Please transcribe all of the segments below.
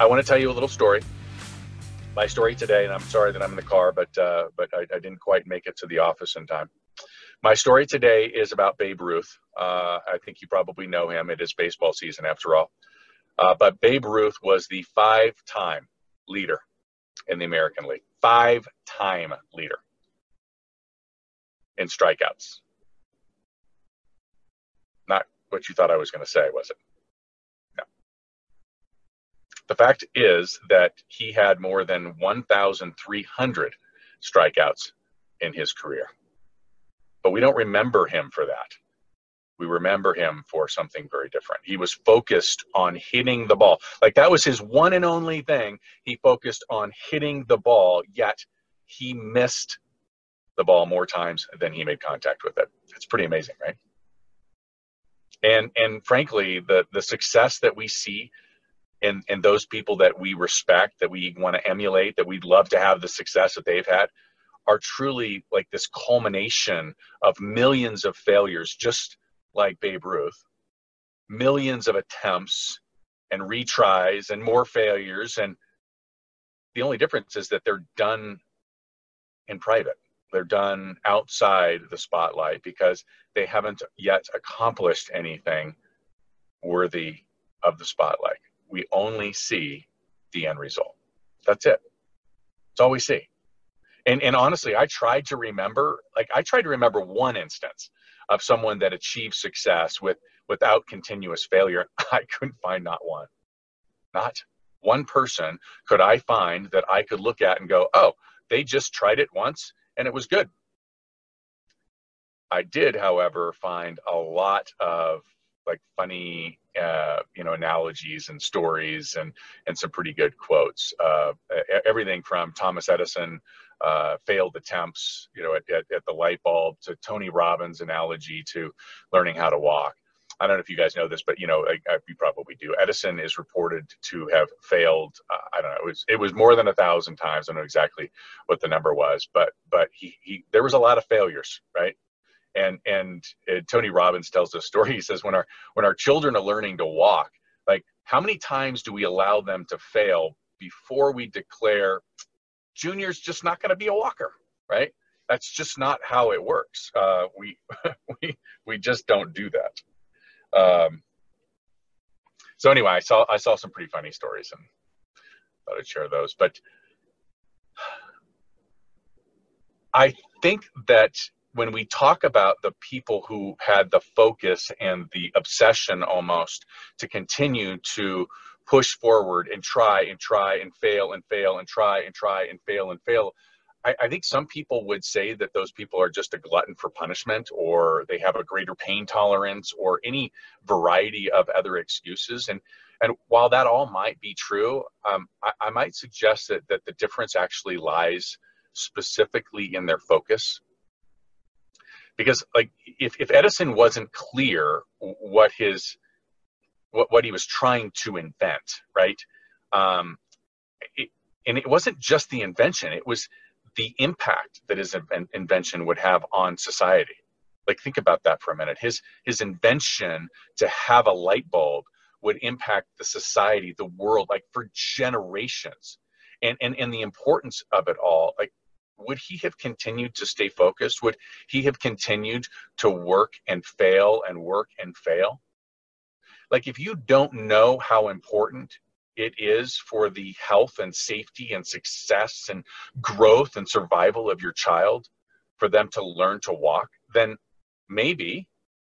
I want to tell you a little story. My story today, and I'm sorry that I'm in the car, but uh, but I, I, didn't quite make it to the office in time. My story today is about Babe Ruth. Uh, I think you probably know him. It is baseball season after all. Uh, but Babe Ruth was the five-time leader in the American League. Five-time leader in strikeouts. Not what you thought I was going to say, was it? The fact is that he had more than 1,300 strikeouts in his career. But we don't remember him for that. We remember him for something very different. He was focused on hitting the ball. Like that was his one and only thing. He focused on hitting the ball, yet he missed the ball more times than he made contact with it. It's pretty amazing, right? And and frankly, the the success that we see and and those people that we respect that we want to emulate that we'd love to have the success that they've had are truly like this culmination of millions of failures just like Babe Ruth. Millions of attempts and retries and more failures and the only difference is that they're done in private. They're done outside the spotlight because they haven't yet accomplished anything worthy of the spotlight we only see the end result. That's it. It's all we see. And, and honestly, I tried to remember, like I tried to remember one instance of someone that achieved success with without continuous failure. I couldn't find not one. Not one person could I find that I could look at and go, oh, they just tried it once and it was good. I did, however, find a lot of like funny uh, you know analogies and stories and and some pretty good quotes. Uh, everything from Thomas Edison uh, failed attempts, you know, at, at, at, the light bulb to Tony Robbins' analogy to learning how to walk. I don't know if you guys know this, but you know, I, I, you probably do. Edison is reported to have failed. Uh, I don't know. It was it was more than a thousand times. I don't know exactly what the number was, but but he he there was a lot of failures, right? And and uh, Tony Robbins tells this story. He says when our when our children are learning to walk, like how many times do we allow them to fail before we declare Junior's just not going to be a walker, right? That's just not how it works. Uh, we we we just don't do that. Um, so anyway, I saw I saw some pretty funny stories and thought I'd share those. But I think that when we talk about the people who had the focus and the obsession almost to continue to push forward and try and try and fail and fail and try and try and fail and fail I, I, think some people would say that those people are just a glutton for punishment or they have a greater pain tolerance or any variety of other excuses. And and while that all might be true um, I, I might suggest that, that the difference actually lies specifically in their focus because like if, if edison wasn't clear what his what, what he was trying to invent right um, it, and it wasn't just the invention it was the impact that his invention would have on society. Like think about that for a minute. His his invention to have a light bulb would impact the society the world like for generations. And and and the importance of it all like would he have continued to stay focused? Would he have continued to work and fail and work and fail? Like, if you don't know how important it is for the health and safety and success and growth and survival of your child for them to learn to walk, then maybe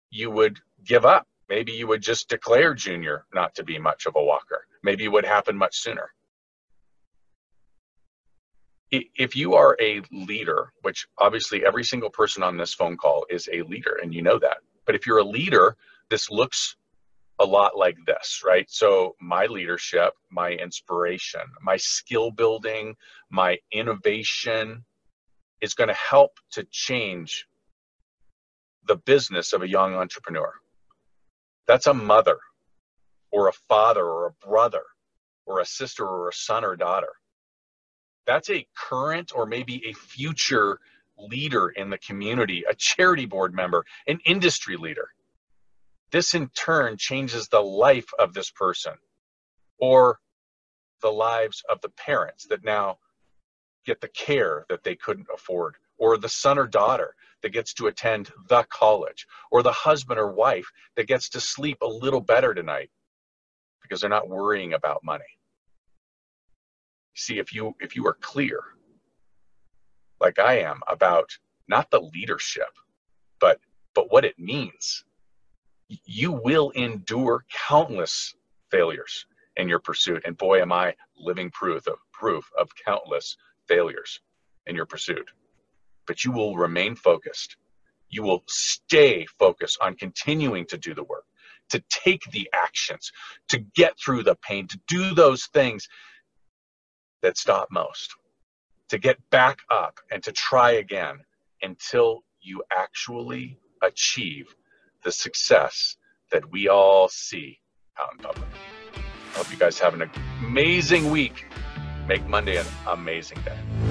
you would give up. Maybe you would just declare Junior not to be much of a walker. Maybe it would happen much sooner if you are a leader, which obviously every single person on this phone call is a leader, and you know that. But if you're a leader, this looks a lot like this, right? So, my leadership, my inspiration, my skill building, my innovation is going to help to change the business of a young entrepreneur. That's a mother or a father or a brother or a sister or a son or daughter that's a current or maybe a future leader in the community, a charity board member, an industry leader. This in turn changes the life of this person or the lives of the parents that now get the care that they couldn't afford, or the son or daughter that gets to attend the college, or the husband or wife that gets to sleep a little better tonight because they're not worrying about money. See, if you if you are clear, like I am, about not the leadership, but but what it means, you will endure countless failures in your pursuit. And boy, am I living proof of proof of countless failures in your pursuit. But you will remain focused. You will stay focused on continuing to do the work, to take the actions, to get through the pain, to do those things that stop most, to get back up and to try again until you actually achieve the success that we all see out in public. I hope you guys have an amazing week. Make Monday an amazing day.